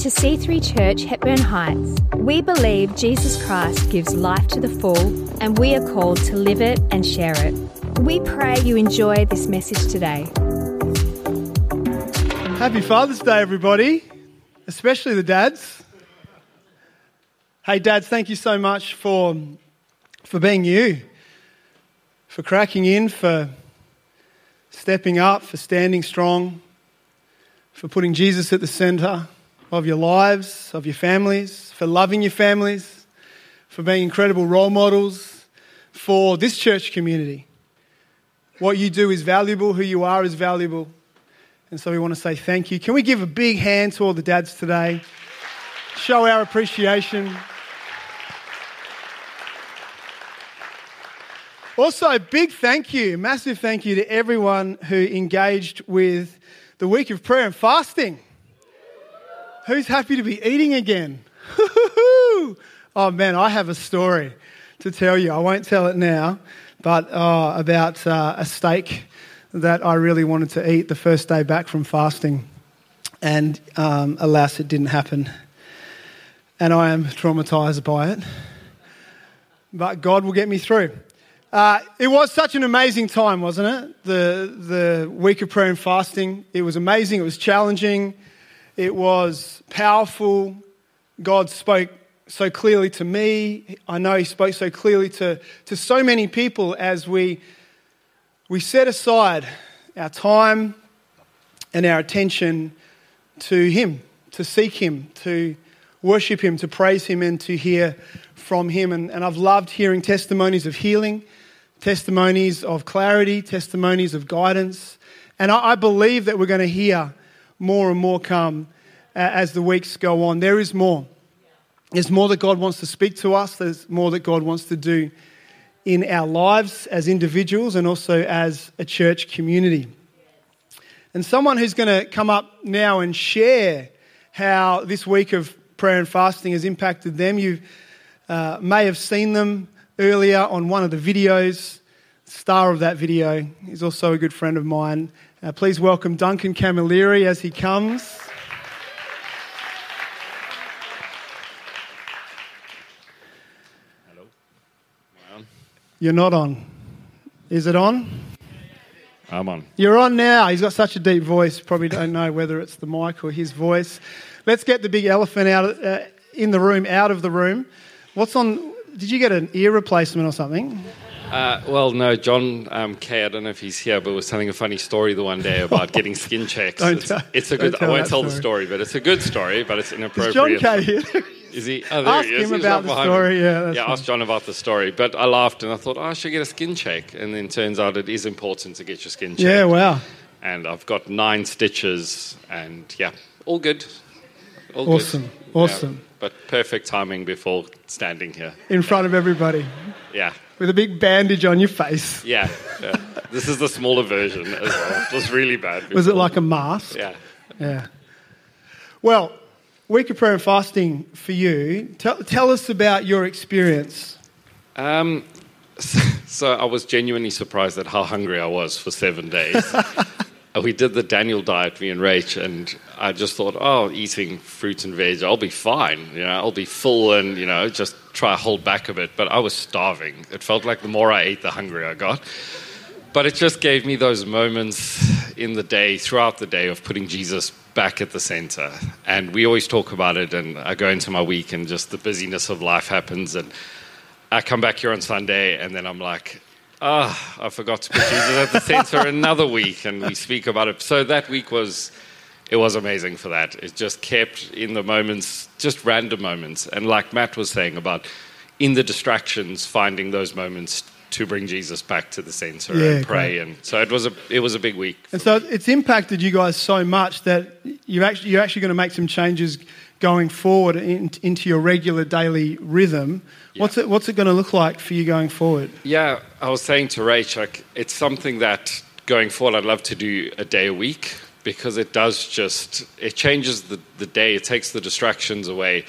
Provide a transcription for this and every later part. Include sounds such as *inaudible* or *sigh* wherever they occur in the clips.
to C3 Church, Hepburn Heights. We believe Jesus Christ gives life to the full, and we are called to live it and share it. We pray you enjoy this message today. Happy Father's Day, everybody, especially the dads. Hey, dads, thank you so much for, for being you, for cracking in, for stepping up, for standing strong, for putting Jesus at the centre of your lives, of your families, for loving your families, for being incredible role models for this church community. What you do is valuable, who you are is valuable. And so we want to say thank you. Can we give a big hand to all the dads today? Show our appreciation. Also, big thank you, massive thank you to everyone who engaged with the week of prayer and fasting. Who's happy to be eating again? *laughs* oh man, I have a story to tell you. I won't tell it now, but uh, about uh, a steak that I really wanted to eat the first day back from fasting. And um, alas, it didn't happen. And I am traumatized by it. But God will get me through. Uh, it was such an amazing time, wasn't it? The, the week of prayer and fasting. It was amazing. It was challenging. It was powerful. God spoke so clearly to me. I know He spoke so clearly to, to so many people as we, we set aside our time and our attention to Him, to seek Him, to worship Him, to praise Him, and to hear from Him. And, and I've loved hearing testimonies of healing, testimonies of clarity, testimonies of guidance. And I, I believe that we're going to hear more and more come uh, as the weeks go on. There is more. There's more that God wants to speak to us, there's more that God wants to do in our lives as individuals and also as a church community. And someone who's going to come up now and share how this week of prayer and fasting has impacted them. You uh, may have seen them earlier on one of the videos. Star of that video is also a good friend of mine. Uh, please welcome Duncan Camilleri as he comes. Hello. Am I on? You're not on. Is it on? I'm on. You're on now. He's got such a deep voice. Probably don't know whether it's the mic or his voice. Let's get the big elephant out of, uh, in the room, out of the room. What's on? Did you get an ear replacement or something? Uh, well, no, John um, Kay, I don't know if he's here, but was telling a funny story the one day about getting skin checks. *laughs* It's, tell- it's a good. I won't tell the story. story, but it's a good story, but it's inappropriate. Is. John Kay here? *laughs* Is he? Oh, there Ask he is. him about the story, me. yeah, yeah. fine. Ask John about the story, but I laughed and I thought, oh, I should get a skin check, and then turns out it is important to get your skin checked. yeah, wow. And I've got nine stitches, and yeah, all good. All good. Awesome, Yeah, awesome. but perfect timing before standing here. In front of everybody Yeah. With a big bandage on your face. Yeah, yeah. this is the smaller version as well. It was really bad. Was it like a mask? Yeah. Yeah. Well, week of prayer and fasting for you. Tell, tell us about your experience. Um, so, *laughs* so I was genuinely surprised at how hungry I was for seven days. *laughs* We did the Daniel diet, me and Rach, and I just thought, oh, eating fruit and veg, I'll be fine. You know, I'll be full and you know, just try to hold back a bit. But I was starving. It felt like the more I ate, the hungrier I got. But it just gave me those moments in the day, throughout the day, of putting Jesus back at the center. And we always talk about it, and I go into my week, and just the busyness of life happens. And I come back here on Sunday, and then I'm like, ah, I forgot to put Jesus at the *laughs* center another week, and we speak about it. So that week was. It was amazing for that. It just kept in the moments, just random moments. And like Matt was saying about in the distractions, finding those moments to bring Jesus back to the center Yeah, and pray. great. And so it was a it was a big week. And so it's impacted you guys so much that you're actually, you're actually going to make some changes going forward in, into your regular daily rhythm. What's it, what's it going to look like for you going forward? Yeah, I was saying to Rach, like, it's something that going forward I'd love to do a day a week because it does just, it changes the, the day, it takes the distractions away,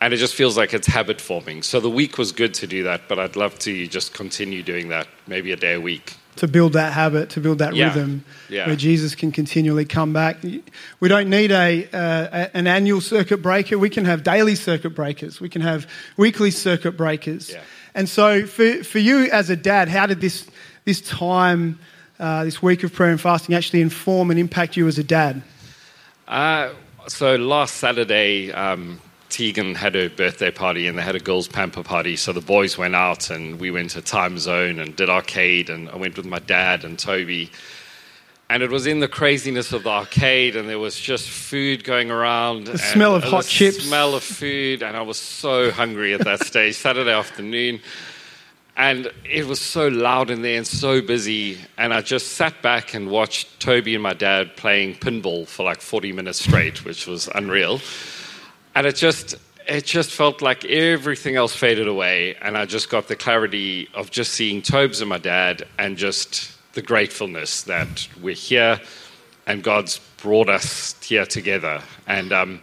and it just feels like it's habit forming. So the week was good to do that, but I'd love to just continue doing that maybe a day a week. to build that habit, to build that Yeah. rhythm Yeah. where Jesus can continually come back. We don't need a, uh, an annual circuit breaker. We can have daily circuit breakers. We can have weekly circuit breakers. Yeah. And so, for, for you as a dad, how did this, this time, uh, this week of prayer and fasting, actually inform and impact you as a dad? Uh, so last Saturday, um, Tegan had her birthday party and they had a girls' pamper party. So the boys went out and we went to Timezone and did arcade. And I went with my dad and Toby. And it was in the craziness of the arcade, and there was just food going around. The smell of hot chips. smell of food, and I was so hungry at that stage, Saturday afternoon. And it was so loud in there and so busy. And I just sat back and watched Toby and my dad playing pinball for like 40 minutes straight, which was unreal. And it just, it just felt like everything else faded away. And I just got the clarity of just seeing Tobes and my dad and just the gratefulness that we're here and God's brought us here together. And um,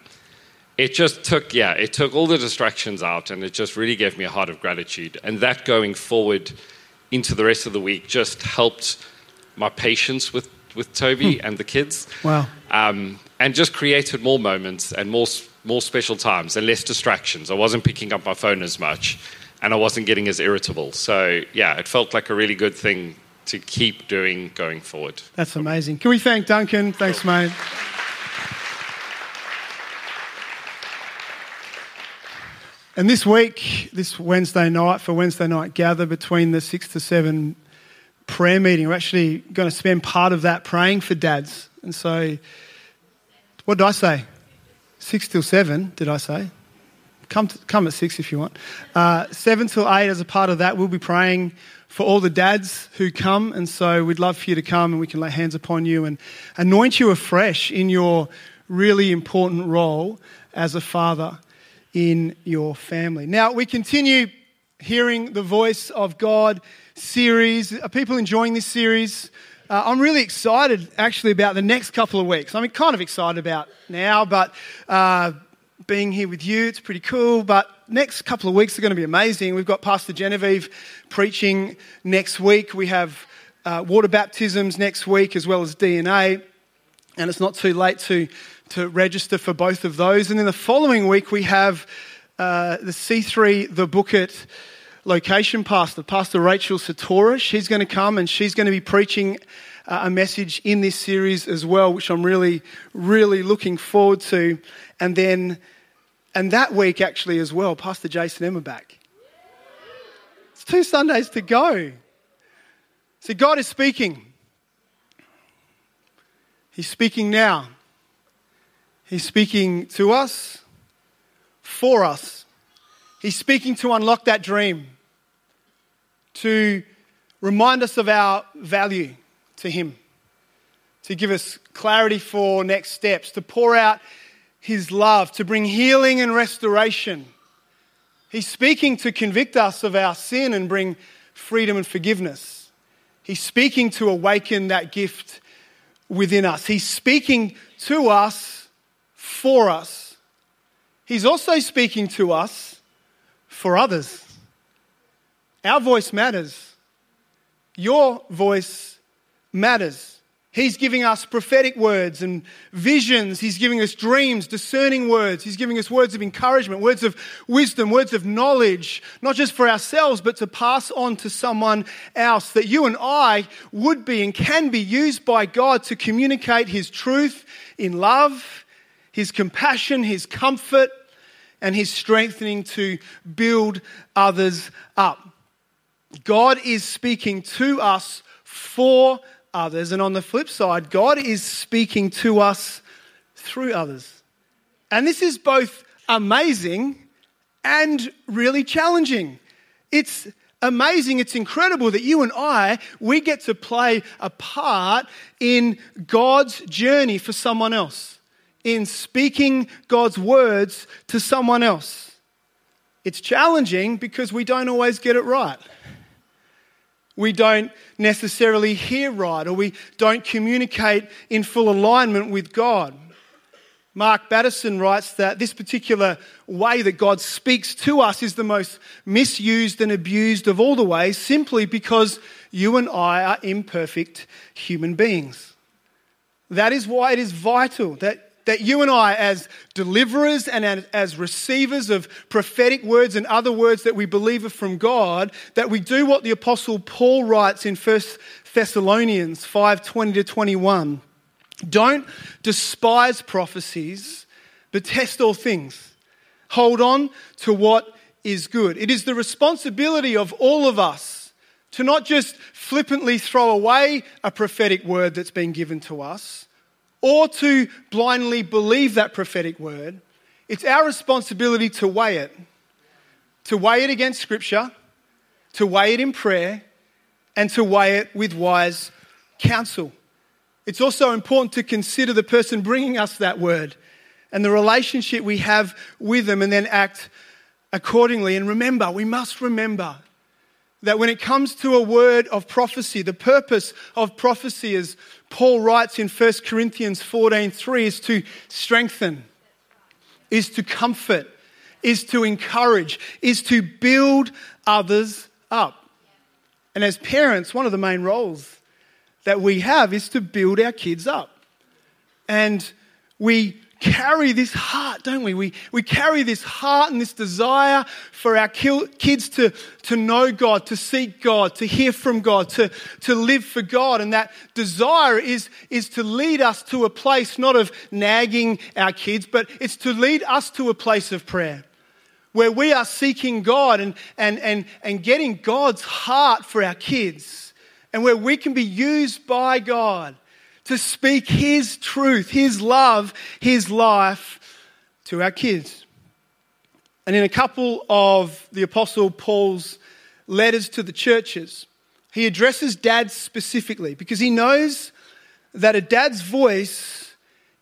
it just took, yeah, it took all the distractions out and it just really gave me a heart of gratitude. And that going forward into the rest of the week just helped my patience with, with Toby and the kids. Wow. Um, and just created more moments and more, more special times and less distractions. I wasn't picking up my phone as much and I wasn't getting as irritable. So, yeah, it felt like a really good thing to keep doing going forward. That's amazing. Can we thank Duncan? Thanks, mate. And this week, this Wednesday night, for Wednesday night gather between the six to seven prayer meeting, we're actually going to spend part of that praying for dads. And so, what did I say? Six till seven, did I say? Come, to, come at six if you want. Uh, seven till eight, as a part of that, we'll be praying for all the dads who come. And so we'd love for you to come and we can lay hands upon you and anoint you afresh in your really important role as a father in your family. Now, we continue hearing the voice of God series. Are people enjoying this series? Uh, I'm really excited actually about the next couple of weeks. I'm kind of excited about now, but uh, being here with you, it's pretty cool. But next couple of weeks are going to be amazing. We've got Pastor Genevieve preaching next week. We have uh, water baptisms next week as well as DNA. And it's not too late to, to register for both of those. And then the following week, we have uh, the C3, the Bookit location pastor, Pastor Rachel Satora. She's going to come and she's going to be preaching uh, a message in this series as well, which I'm really, really looking forward to. And then, and that week actually as well, Pastor Jason Emma back. It's two Sundays to go. So God is speaking. He's speaking now. He's speaking to us, for us. He's speaking to unlock that dream, to remind us of our value to Him, to give us clarity for next steps, to pour out His love, to bring healing and restoration. He's speaking to convict us of our sin and bring freedom and forgiveness. He's speaking to awaken that gift within us. He's speaking to us for us. He's also speaking to us for others. Our voice matters. Your voice matters. He's giving us prophetic words and visions. He's giving us dreams, discerning words. He's giving us words of encouragement, words of wisdom, words of knowledge, not just for ourselves, but to pass on to someone else. That you and I would be and can be used by God to communicate His truth in love, His compassion, His comfort, and His strengthening to build others up. God is speaking to us for others. And on the flip side, God is speaking to us through others. And this is both amazing and really challenging. It's amazing, it's incredible that you and I, we get to play a part in God's journey for someone else, in speaking God's words to someone else. It's challenging because we don't always get it right we don't necessarily hear right or we don't communicate in full alignment with God. Mark Batterson writes that this particular way that God speaks to us is the most misused and abused of all the ways simply because you and I are imperfect human beings. That is why it is vital that, that you and I, as deliverers and as, receivers of prophetic words and other words that we believe are from God, that we do what the Apostle Paul writes in 1 Thessalonians 5 20 to 21 don't despise prophecies, but test all things. Hold on to what is good. It is the responsibility of all of us to not just flippantly throw away a prophetic word that's been given to us or to blindly believe that prophetic word. It's our responsibility to weigh it, to weigh it against Scripture, to weigh it in prayer, and to weigh it with wise counsel. It's also important to consider the person bringing us that word and the relationship we have with them and then act accordingly. And remember, we must remember that when it comes to a word of prophecy, the purpose of prophecy, as Paul writes in 1 Corinthians 14:3, is to strengthen, is to comfort, is to encourage, is to build others up. And as parents, one of the main roles that we have is to build our kids up. And we carry this heart, don't we? We, we carry this heart and this desire for our kids to, to know God, to seek God, to hear from God, to, to live for God. And that desire is, is to lead us to a place not of nagging our kids, but it's to lead us to a place of prayer. Where we are seeking God and, and, and, and getting God's heart for our kids and where we can be used by God to speak His truth, His love, His life to our kids. And in a couple of the Apostle Paul's letters to the churches, he addresses dads specifically because he knows that a dad's voice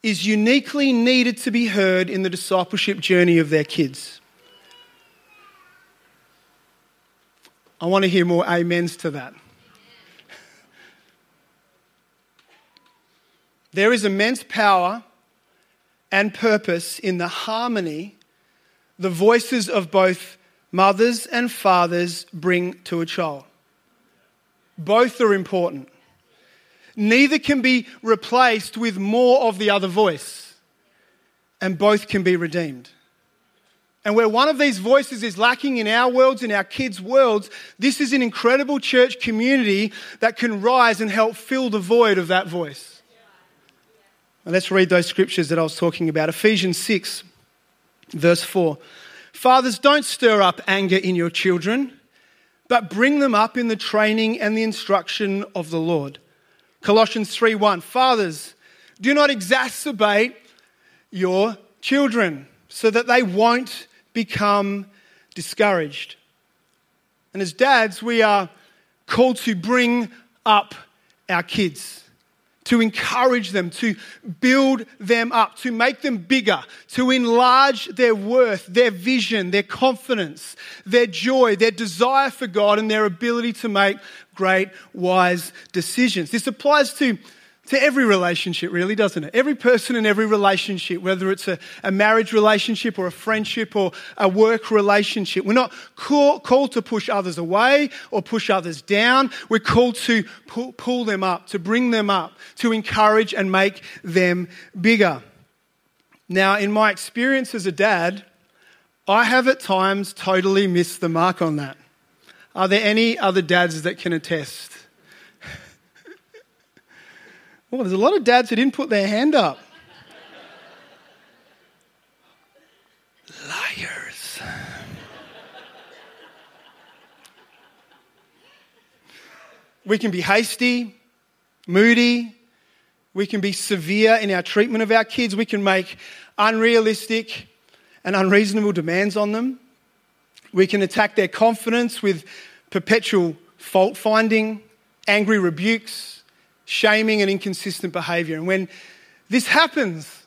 is uniquely needed to be heard in the discipleship journey of their kids. I want to hear more amens to that. There is immense power and purpose in the harmony the voices of both mothers and fathers bring to a child. Both are important. Neither can be replaced with more of the other voice, and both can be redeemed. And where one of these voices is lacking in our worlds, in our kids' worlds, this is an incredible church community that can rise and help fill the void of that voice. Let's read those scriptures that I was talking about. Ephesians 6, verse 4. Fathers, don't stir up anger in your children, but bring them up in the training and the instruction of the Lord. Colossians 3 1. Fathers, do not exacerbate your children so that they won't become discouraged. And as dads, we are called to bring up our kids to encourage them, to build them up, to make them bigger, to enlarge their worth, their vision, their confidence, their joy, their desire for God, and their ability to make great, wise decisions. This applies to to every relationship, really, doesn't it? Every person in every relationship, whether it's a, a marriage relationship or a friendship or a work relationship, we're not call, called to push others away or push others down. We're called to pull, pull them up, to bring them up, to encourage and make them bigger. Now, in my experience as a dad, I have at times totally missed the mark on that. Are there any other dads that can attest? Well, there's a lot of dads who didn't put their hand up. Liars. we can be hasty, moody, we can be severe in our treatment of our kids, we can make unrealistic and unreasonable demands on them. We can attack their confidence with perpetual fault finding, angry rebukes, shaming and inconsistent behavior. And when this happens,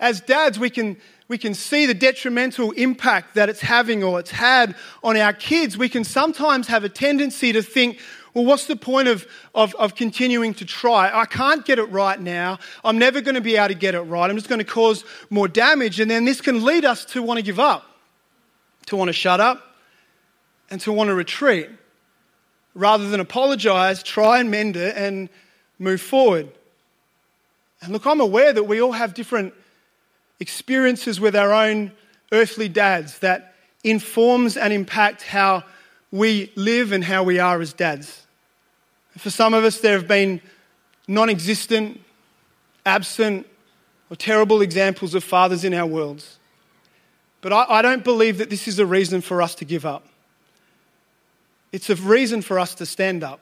as dads, we can, we can see the detrimental impact that it's having or it's had on our kids. We can sometimes have a tendency to think, Well, what's the point of, of, of continuing to try? I can't get it right now. I'm never going to be able to get it right. I'm just going to cause more damage. And then this can lead us to want to give up, to want to shut up, and to want to retreat. Rather than apologize, try and mend it and move forward. And look, I'm aware that we all have different experiences with our own earthly dads that informs and impact how we live and how we are as dads. For some of us, there have been non existent, absent, or terrible examples of fathers in our worlds. But I, I, don't believe that this is a reason for us to give up. It's a reason for us to stand up.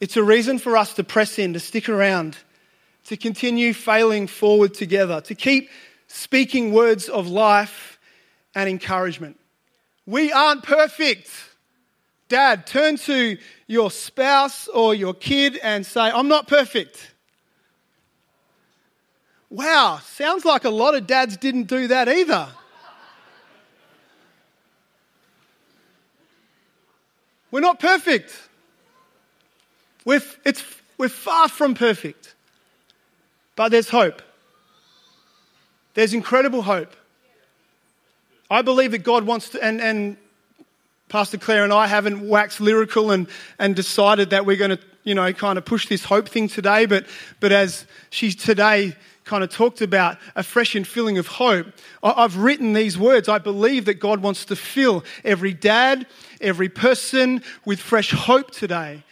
It's a reason for us to press in, to stick around, to continue failing forward together, to keep speaking words of life and encouragement. We aren't perfect. Dad, turn to your spouse or your kid and say, I'm not perfect. Wow, sounds like a lot of dads didn't do that either. We're not perfect. We're, it's, we're far from perfect. But there's hope. There's incredible hope. I believe that God wants to, and, and Pastor Claire and I haven't waxed lyrical and, and decided that we're going to, you know, kind of push this hope thing today, but, but as she's today kind of talked about a fresh infilling of hope, I've written these words. I believe that God wants to fill every dad, every person with fresh hope today.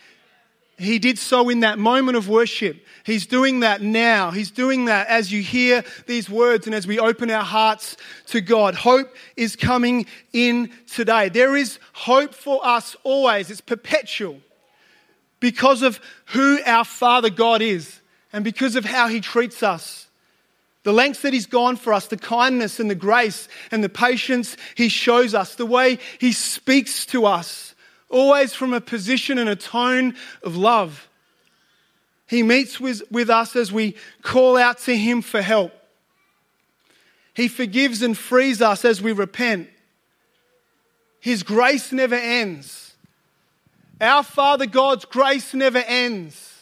He did so in that moment of worship. He's doing that now. He's doing that as you hear these words and as we open our hearts to God. Hope is coming in today. There is hope for us always. It's perpetual because of who our Father God is and because of how He treats us. The lengths that He's gone for us, the kindness and the grace and the patience He shows us, the way He speaks to us always from a position and a tone of love. He meets with, with us as we call out to Him for help. He forgives and frees us as we repent. His grace never ends. Our Father God's grace never ends.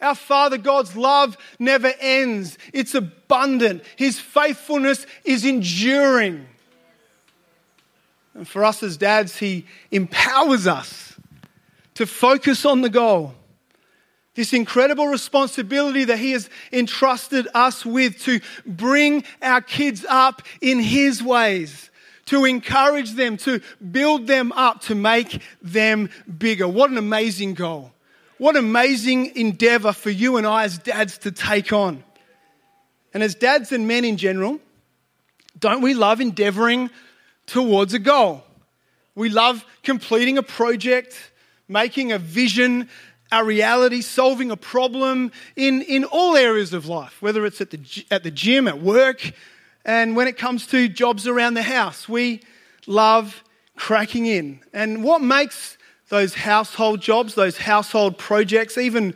Our Father God's love never ends. It's abundant. His faithfulness is enduring. And for us as dads, He empowers us to focus on the goal. This incredible responsibility that He has entrusted us with to bring our kids up in His ways, to encourage them, to build them up, to make them bigger. What an amazing goal. What amazing endeavor for you and I as dads to take on. And as dads and men in general, don't we love endeavoring towards a goal. We love completing a project, making a vision a reality, solving a problem in, in all areas of life, whether it's at the, at the gym, at work, and when it comes to jobs around the house. We love cracking in. And what makes those household jobs, those household projects, even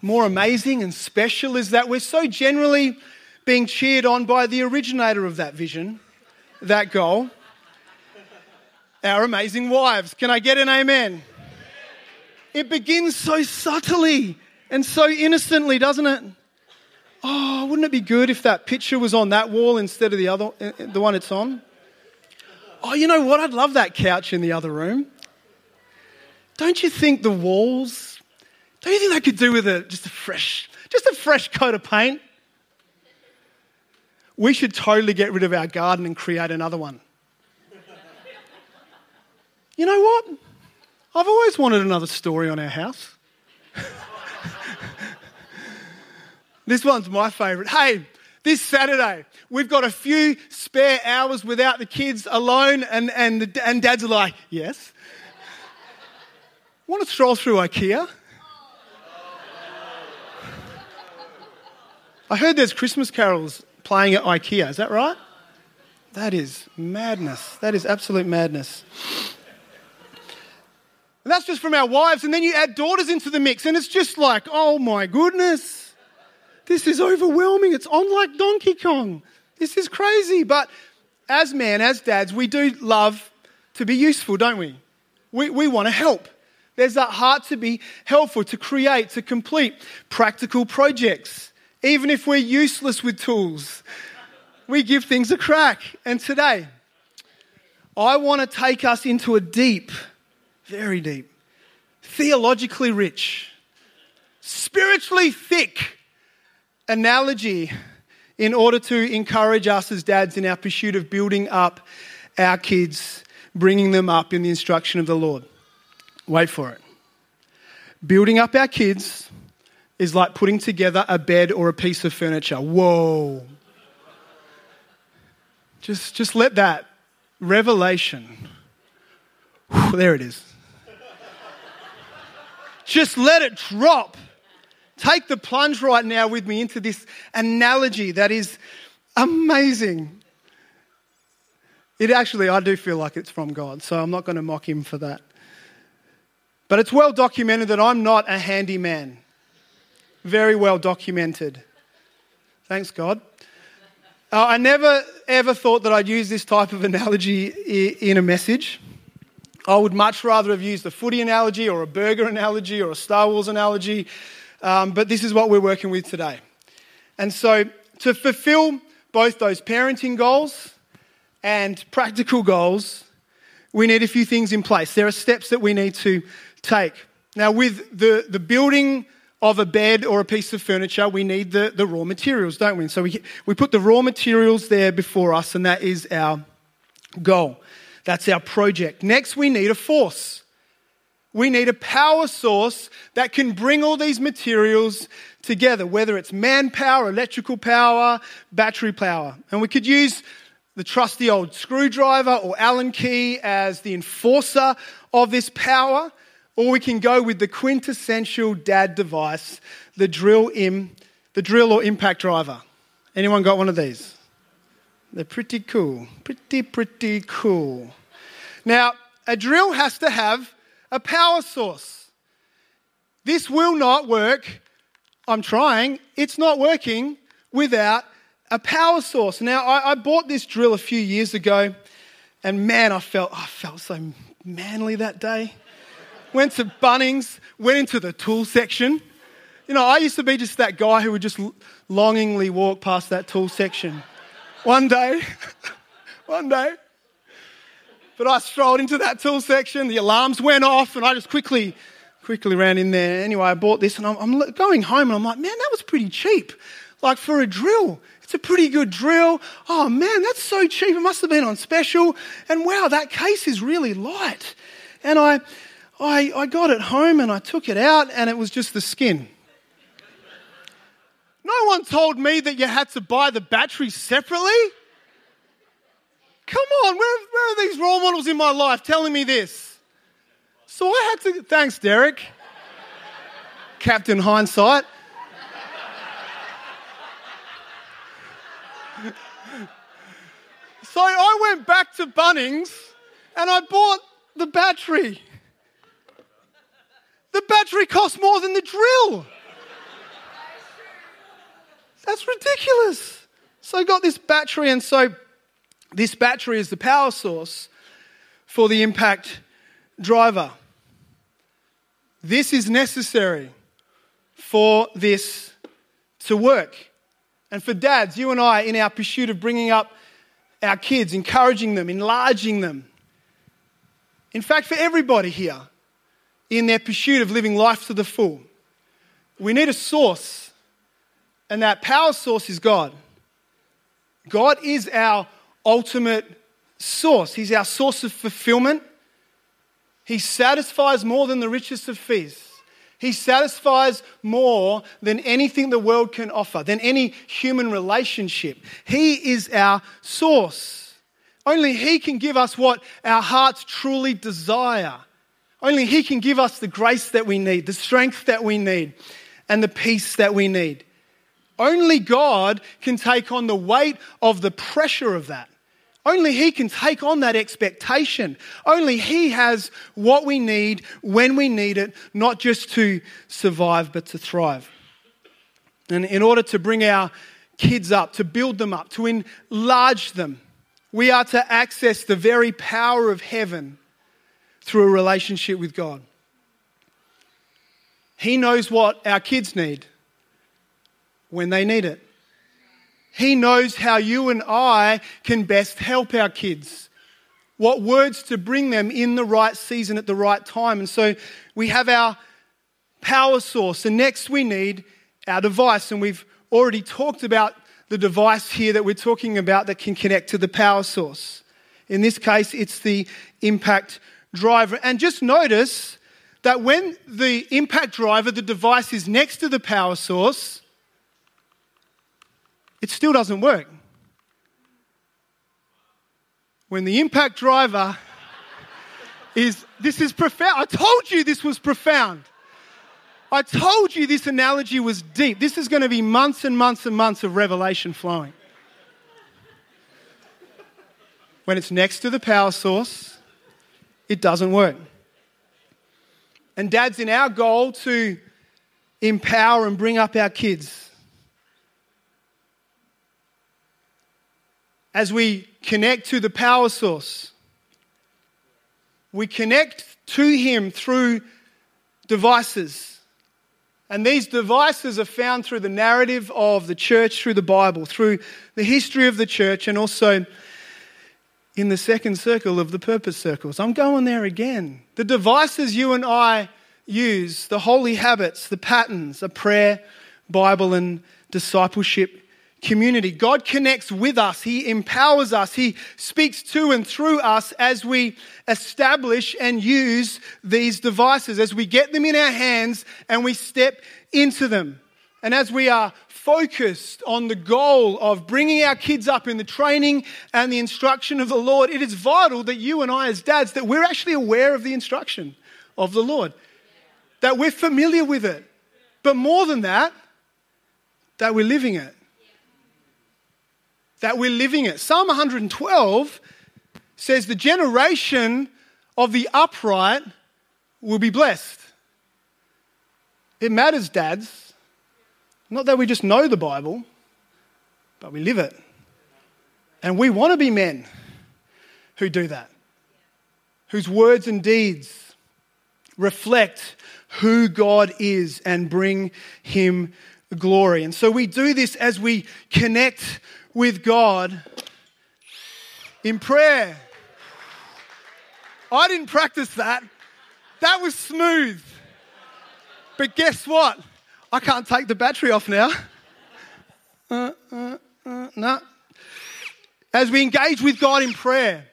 more amazing and special is that we're so generally being cheered on by the originator of that vision, that goal our amazing wives. Can I get an amen? It begins so subtly and so innocently, doesn't it? Oh, wouldn't it be good if that picture was on that wall instead of the other, uh, the one it's on? Oh, you know what? I'd love that couch in the other room. Don't you think the walls? Don't you think they could do with a just a fresh, just a fresh coat of paint? We should totally get rid of our garden and create another one. You know what? I've always wanted another story on our house. *laughs* this one's my favourite. Hey, this Saturday, we've got a few spare hours without the kids alone, and, and, and dads are like, Yes. Want to stroll through IKEA? I heard there's Christmas carols playing at IKEA. Is that right? That is madness. That is absolute madness. And that's just from our wives. And then you add daughters into the mix, and it's just like, oh my goodness, this is overwhelming. It's on like Donkey Kong. This is crazy. But as men, as dads, we do love to be useful, don't we? We, we want to help. There's that heart to be helpful, to create, to complete practical projects. Even if we're useless with tools, we give things a crack. And today, I want to take us into a deep, very deep, theologically rich, spiritually thick analogy in order to encourage us as dads in our pursuit of building up our kids, bringing them up in the instruction of the Lord. Wait for it. Building up our kids is like putting together a bed or a piece of furniture. Whoa. Just, just let that revelation, whew, there it is. just let it drop. Take the plunge right now with me into this analogy that is amazing. It actually, I do feel like it's from God, so I'm not going to mock him for that. But it's well documented that I'm not a handyman. Very well documented. Thanks, God. Uh, I never ever thought that I'd use this type of analogy in a message. I would much rather have used a footy analogy or a burger analogy or a Star Wars analogy um, but this is what we're working with today. And so, to fulfill both those parenting goals and practical goals, we need a few things in place. There are steps that we need to take. Now, with the, the building of a bed or a piece of furniture, we need the, the raw materials, don't we? so we, we put the raw materials there before us, and that is our goal. That's our project. Next, we need a force. We need a power source that can bring all these materials together, whether it's manpower, electrical power, battery power. And we could use the trusty old screwdriver or Allen key as the enforcer of this power, or we can go with the quintessential dad device, the drill im, the drill or impact driver. Anyone got one of these? They're pretty cool. Pretty, pretty cool. Now, a drill has to have a power source. This will not work. I'm trying. It's not working without a power source. Now, I, I bought this drill a few years ago, and man, I felt, I felt so manly that day. Went to Bunnings, went into the tool section. You know, I used to be just that guy who would just longingly walk past that tool section. One day, *laughs* one day, but I strolled into that tool section, the alarms went off, and I just quickly, quickly ran in there. Anyway, I bought this, and I'm, I'm going home, and I'm like, man, that was pretty cheap. Like for a drill, it's a pretty good drill. Oh man, that's so cheap. It must have been on special. And wow, that case is really light. And I, I, I got it home and I took it out, and it was just the skin. No one told me that you had to buy the battery separately. Come on, where, where are these role models in my life telling me this? So I had to, thanks, Derek, *laughs* Captain Hindsight. *laughs* so I went back to Bunnings and I bought the battery. The battery costs more than the drill. That's ridiculous. So I got this battery, and so this battery is the power source for the impact driver. This is necessary for this to work. And for dads, you and I, in our pursuit of bringing up our kids, encouraging them, enlarging them. In fact, for everybody here, in their pursuit of living life to the full, we need a source, and that power source is God. God is our ultimate source. He's our source of fulfillment. He satisfies more than the richest of feasts. He satisfies more than anything the world can offer, than any human relationship. He is our source. Only He can give us what our hearts truly desire. Only He can give us the grace that we need, the strength that we need, and the peace that we need. Only God can take on the weight of the pressure of that. Only He can take on that expectation. Only He has what we need when we need it, not just to survive, but to thrive. And in order to bring our kids up, to build them up, to enlarge them, we are to access the very power of heaven through a relationship with God. He knows what our kids need when they need it. He knows how you and I can best help our kids, what words to bring them in the right season at the right time. And so we have our power source, and next we need our device. And we've already talked about the device here that we're talking about that can connect to the power source. In this case, it's the impact driver. And just notice that when the impact driver, the device, is next to the power source, it still doesn't work. When the impact driver *laughs* is, this is profound. I told you this was profound. I told you this analogy was deep. This is going to be months and months and months of revelation flowing. When it's next to the power source, it doesn't work. And, dads, in our goal to empower and bring up our kids, as we connect to the power source, we connect to Him through devices and these devices are found through the narrative of the church, through the Bible, through the history of the church, and also in the second circle of the purpose circles. I'm going there again. The devices you and I use, the holy habits, the patterns, a prayer, Bible, and discipleship community. God connects with us, He empowers us, He speaks to and through us as we establish and use these devices, as we get them in our hands and we step into them. And as we are focused on the goal of bringing our kids up in the training and the instruction of the Lord, it is vital that you and I, as dads, that we're actually aware of the instruction of the Lord, that we're familiar with it. But more than that, that we're living it that we're living it. Psalm 112 says, The generation of the upright will be blessed. It matters, dads. Not that we just know the Bible, but we live it. And we want to be men who do that, whose words and deeds reflect who God is and bring Him glory. And so we do this as we connect with God in prayer. I didn't practice that. That was smooth. But guess what? I can't take the battery off now. Uh, uh, uh, no. As we engage with God in prayer,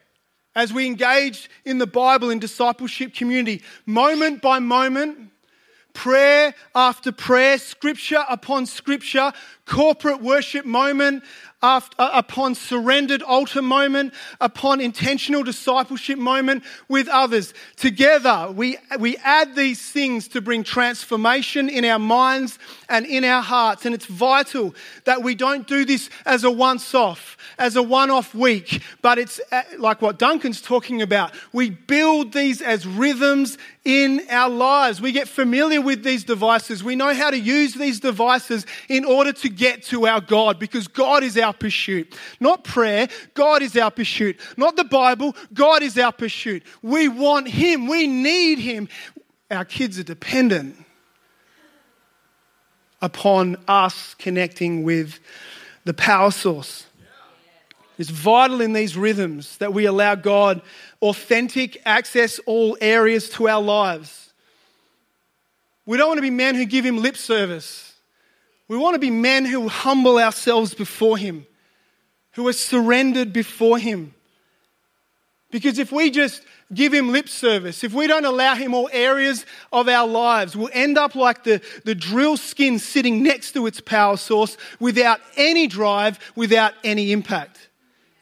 as we engage in the Bible in discipleship community, moment by moment, prayer after prayer, scripture upon scripture, corporate worship moment after, uh, upon surrendered altar moment, upon intentional discipleship moment with others. Together, we, we add these things to bring transformation in our minds and in our hearts. And it's vital that we don't do this as a once off, as a one off week, but it's uh, like what Duncan's talking about. We build these as rhythms in our lives. We get familiar with these devices. We know how to use these devices in order to get to our God because God is our pursuit. Not prayer, God is our pursuit. Not the Bible, God is our pursuit. We want Him, we need Him. Our kids are dependent upon us connecting with the power source. It's vital in these rhythms that we allow God authentic access all areas to our lives. We don't want to be men who give him lip service. We want to be men who humble ourselves before him, who are surrendered before him. Because if we just give him lip service, if we don't allow him all areas of our lives, we'll end up like the, the drill skin sitting next to its power source without any drive, without any impact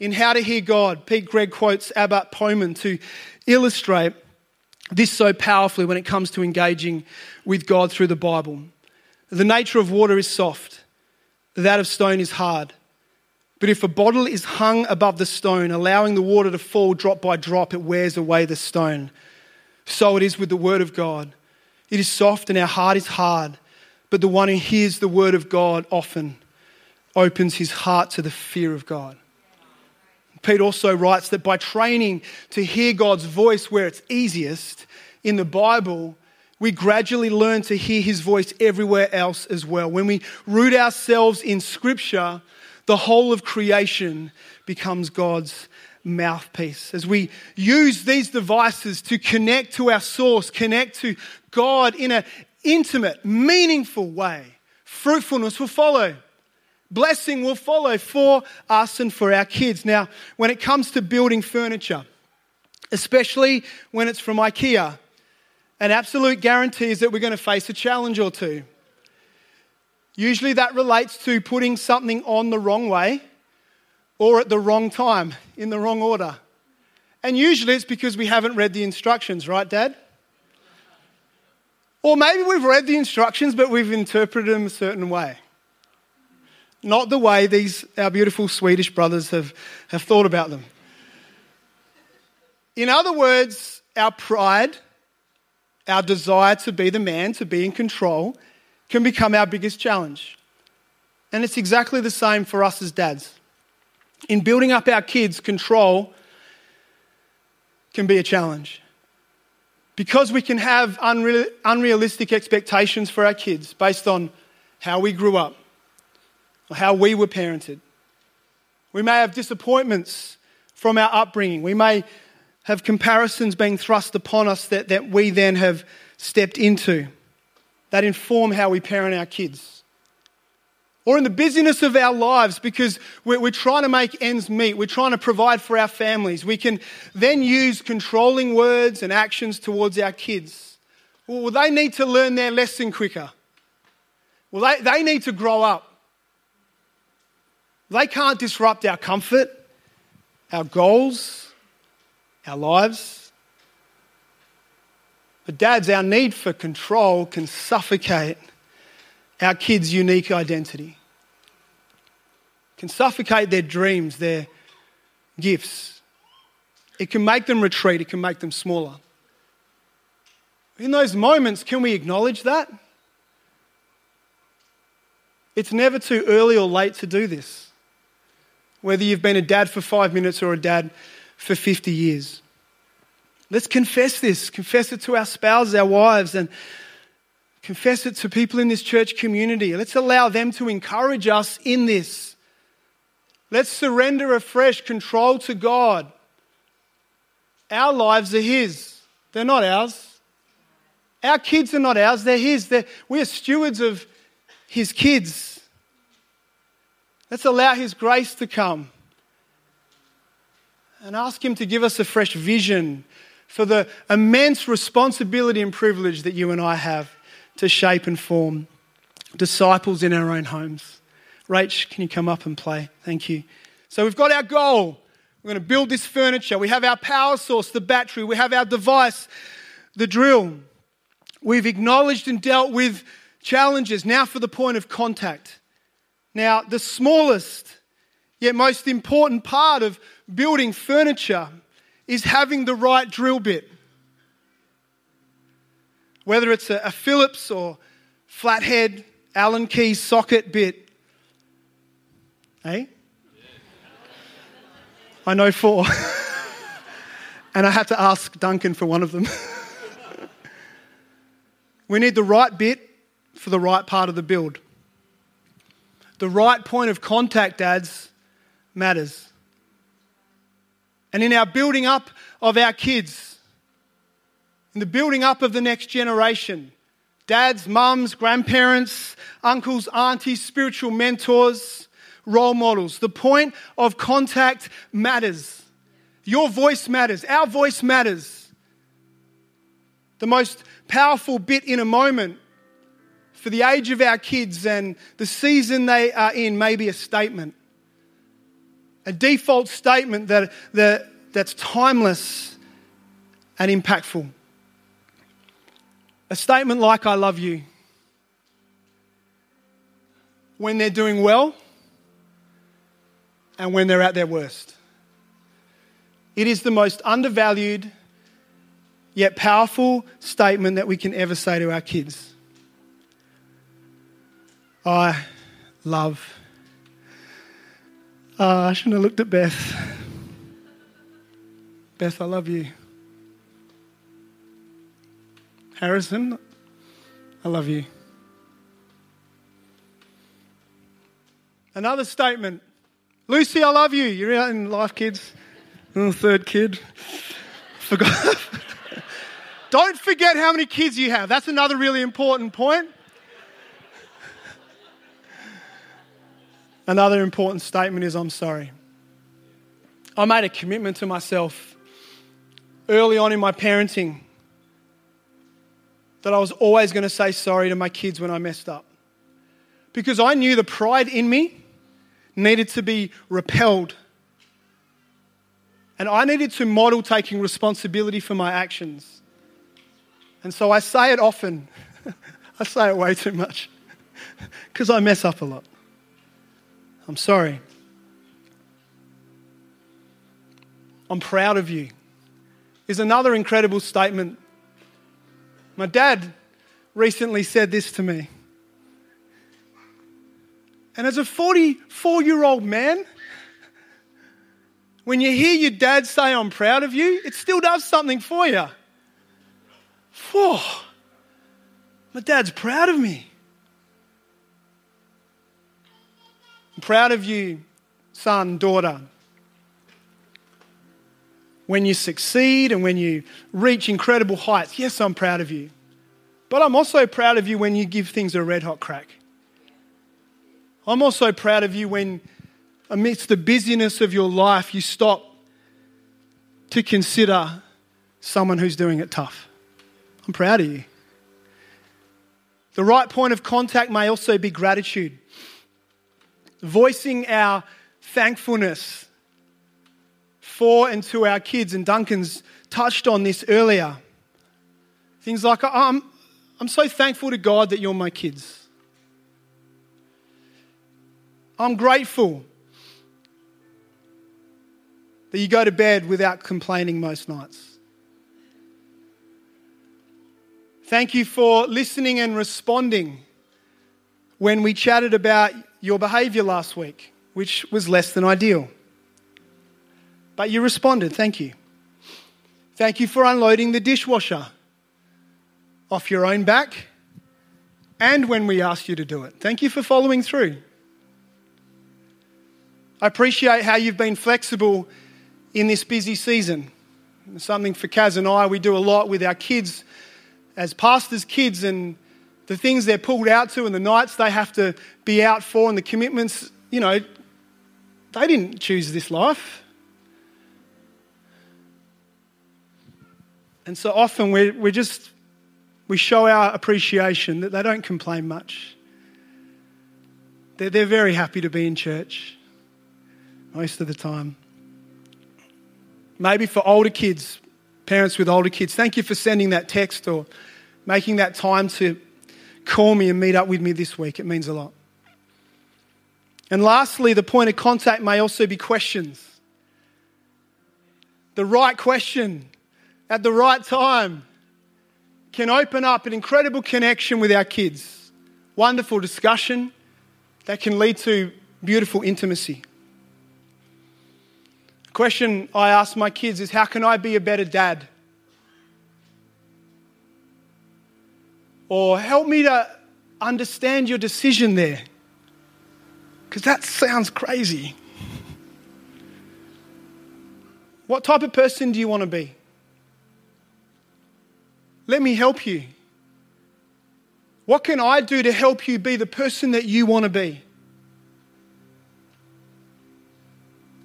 in How to Hear God, Pete Greig quotes Abbot Poemen to illustrate this so powerfully when it comes to engaging with God through the Bible. The nature of water is soft, that of stone is hard. But if a bottle is hung above the stone, allowing the water to fall drop by drop, it wears away the stone. So it is with the Word of God. It is soft and our heart is hard, but the one who hears the Word of God often opens his heart to the fear of God. Pete also writes that by training to hear God's voice where it's easiest in the Bible, we gradually learn to hear his voice everywhere else as well. When we root ourselves in scripture, the whole of creation becomes God's mouthpiece. As we use these devices to connect to our source, connect to God in an intimate, meaningful way, fruitfulness will follow. Blessing will follow for us and for our kids. Now, when it comes to building furniture, especially when it's from IKEA, an absolute guarantee is that we're going to face a challenge or two. Usually that relates to putting something on the wrong way or at the wrong time, in the wrong order. And usually it's because we haven't read the instructions, right, Dad? Or maybe we've read the instructions, but we've interpreted them a certain way. Not the way these, our beautiful Swedish brothers have, have thought about them. In other words, our pride, our desire to be the man, to be in control, can become our biggest challenge. And it's exactly the same for us as dads. In building up our kids, control can be a challenge. Because we can have unreal, unrealistic expectations for our kids based on how we grew up or how we were parented. We may have disappointments from our upbringing. We may have comparisons being thrust upon us that, that we then have stepped into that inform how we parent our kids. Or in the busyness of our lives, because we're, we're, trying to make ends meet, we're trying to provide for our families, we can then use controlling words and actions towards our kids. Well, they need to learn their lesson quicker. Well, they, they need to grow up. They can't disrupt our comfort, our goals, our lives. But, dads, our need for control can suffocate our kids' unique identity, can suffocate their dreams, their gifts. It can make them retreat, it can make them smaller. In those moments, can we acknowledge that? It's never too early or late to do this, whether you've been a dad for five minutes or a dad for 50 years. Let's confess this. Confess it to our spouses, our wives, and confess it to people in this church community. Let's allow them to encourage us in this. Let's surrender afresh control to God. Our lives are His, they're not ours. Our kids are not ours, they're His. They're, we are stewards of His kids. Let's allow His grace to come and ask Him to give us a fresh vision for the immense responsibility and privilege that you and I have to shape and form disciples in our own homes. Rach, can you come up and play? Thank you. So we've got our goal. We're going to build this furniture. We have our power source, the battery. We have our device, the drill. We've acknowledged and dealt with challenges. Now for the point of contact. Now, the smallest yet most important part of building furniture is having the right drill bit. Whether it's a, a Phillips or flathead, Allen key socket bit. Hey? I know four. *laughs* and I had to ask Duncan for one of them. *laughs* we need the right bit for the right part of the build. The right point of contact, dads, matters and in our building up of our kids, in the building up of the next generation, dads, mums, grandparents, uncles, aunties, spiritual mentors, role models. The point of contact matters. Your voice matters. Our voice matters. The most powerful bit in a moment for the age of our kids and the season they are in may be a statement a default statement that, that, that's timeless and impactful. A statement like, I love you. When they're doing well and when they're at their worst. It is the most undervalued yet powerful statement that we can ever say to our kids. I love uh, I shouldn't have looked at Beth. Beth, I love you. Harrison, I love you. Another statement. Lucy, I love you. You're out in life, kids. Third kid. Forgot. *laughs* Don't forget how many kids you have. That's another really important point. Another important statement is I'm sorry. I made a commitment to myself early on in my parenting that I was always going to say sorry to my kids when I messed up. Because I knew the pride in me needed to be repelled. And I needed to model taking responsibility for my actions. And so I say it often. *laughs* I say it way too much *laughs* because I mess up a lot. I'm sorry. I'm proud of you. Is another incredible statement. My dad recently said this to me. And as a 44 year old man, when you hear your dad say, I'm proud of you, it still does something for you. Whoa, my dad's proud of me. Proud of you, son, daughter. When you succeed and when you reach incredible heights, yes, I'm proud of you. But I'm also proud of you when you give things a red hot crack. I'm also proud of you when, amidst the busyness of your life, you stop to consider someone who's doing it tough. I'm proud of you. The right point of contact may also be gratitude, voicing our thankfulness for and to our kids. And Duncan's touched on this earlier. Things like, oh, I'm, I'm so thankful to God that you're my kids. I'm grateful that you go to bed without complaining most nights. Thank you for listening and responding when we chatted about your behavior last week, which was less than ideal. But you responded. Thank you. Thank you for unloading the dishwasher off your own back and when we asked you to do it. Thank you for following through. I appreciate how you've been flexible in this busy season. something for Kaz and I, we do a lot with our kids as pastors' kids and the things they're pulled out to and the nights they have to be out for and the commitments, you know, they didn't choose this life. And so often we we just, we show our appreciation that they don't complain much. They're, they're very happy to be in church most of the time. Maybe for older kids, parents with older kids, thank you for sending that text or making that time to call me and meet up with me this week. It means a lot. And lastly, the point of contact may also be questions. The right question at the right time can open up an incredible connection with our kids. Wonderful discussion that can lead to beautiful intimacy The question I ask my kids is how can I be a better dad? Or help me to understand your decision there. Because that sounds crazy. What type of person do you want to be? Let me help you. What can I do to help you be the person that you want to be?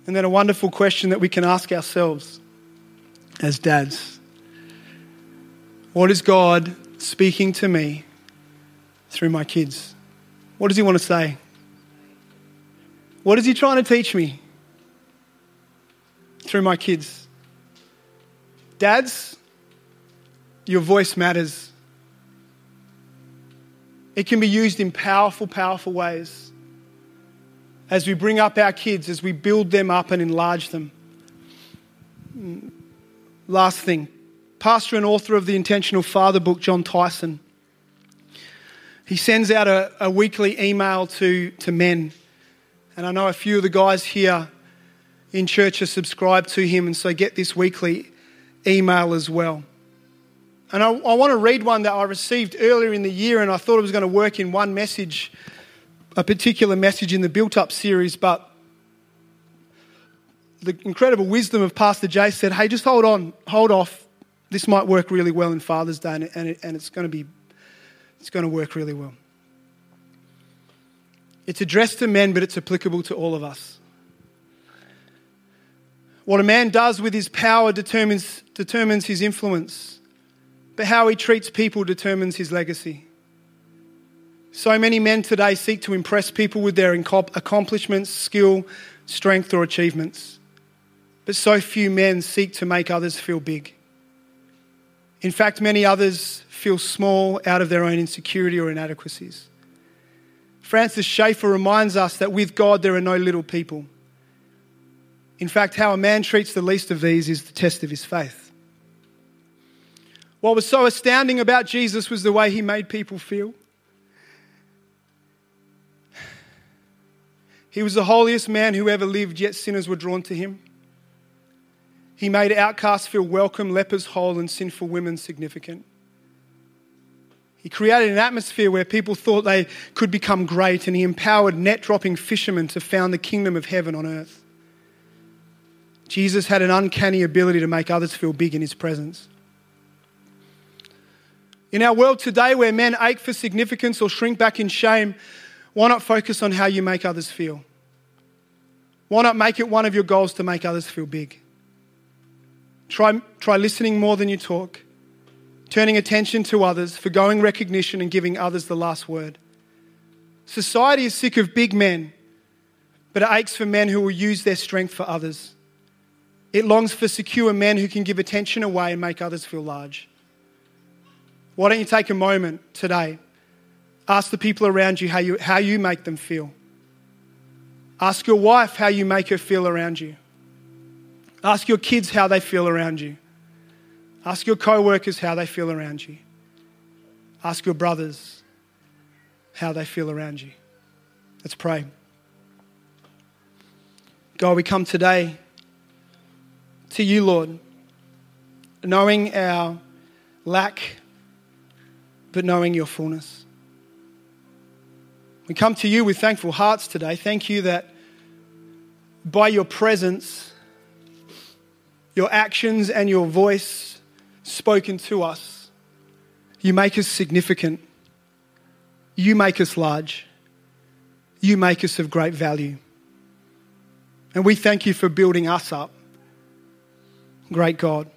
And then a wonderful question that we can ask ourselves as dads What is God speaking to me through my kids? What does He want to say? What is He trying to teach me through my kids? Dads, your voice matters. It can be used in powerful, powerful ways as we bring up our kids, as we build them up and enlarge them. Last thing, pastor and author of the Intentional Father book, Jon Tyson, he sends out a, a weekly email to, to men. And I know a few of the guys here in church are subscribed to him, and so get this weekly email as well. And I, I want to read one that I received earlier in the year, and I thought it was going to work in one message, a particular message in the Built Up series, but the incredible wisdom of Pastor Jay said, hey, just hold on, hold off. This might work really well in Father's Day, and, it, and it's going to be, it's going to work really well. It's addressed to men, but it's applicable to all of us. What a man does with his power determines, determines his influence, but how he treats people determines his legacy. So many men today seek to impress people with their accomplishments, skill, strength, or achievements. But so few men seek to make others feel big. In fact, many others feel small out of their own insecurity or inadequacies. Francis Schaeffer reminds us that with God there are no little people. In fact, how a man treats the least of these is the test of his faith. What was so astounding about Jesus was the way he made people feel. He was the holiest man who ever lived, yet sinners were drawn to him. He made outcasts feel welcome, lepers whole, and sinful women significant. He created an atmosphere where people thought they could become great, and he empowered net dropping fishermen to found the kingdom of heaven on earth. Jesus had an uncanny ability to make others feel big in his presence. In our world today, where men ache for significance or shrink back in shame, why not focus on how you make others feel? Why not make it one of your goals to make others feel big? Try, try listening more than you talk turning attention to others, forgoing recognition, and giving others the last word. Society is sick of big men, but it aches for men who will use their strength for others. It longs for secure men who can give attention away and make others feel large. Why don't you take a moment today? Ask the people around you how you, how you make them feel. Ask your wife how you make her feel around you. Ask your kids how they feel around you. Ask your co workers how they feel around you. Ask your brothers how they feel around you. Let's pray. God, we come today to you, Lord, knowing our lack, but knowing your fullness. We come to you with thankful hearts today. Thank you that by your presence, your actions, and your voice, spoken to us. You make us significant. You make us large. You make us of great value. And we thank you for building us up. Great God.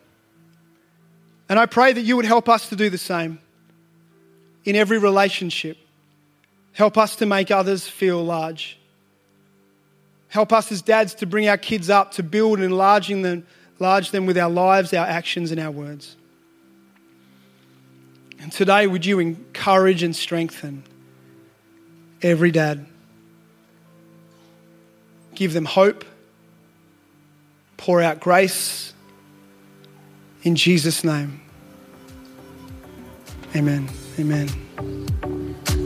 And I pray that you would help us to do the same in every relationship. Help us to make others feel large. Help us as dads to bring our kids up, to build and enlarging them, enlarge them with our lives, our actions, and our words. And today, would you encourage and strengthen every dad? Give them hope, pour out grace in Jesus' name. Amen. Amen.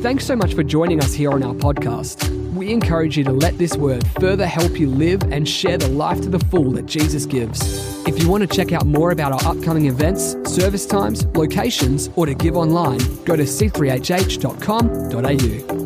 Thanks so much for joining us here on our podcast. We encourage you to let this word further help you live and share the life to the full that Jesus gives. If you want to check out more about our upcoming events, service times, locations, or to give online, go to c3hh.com.au.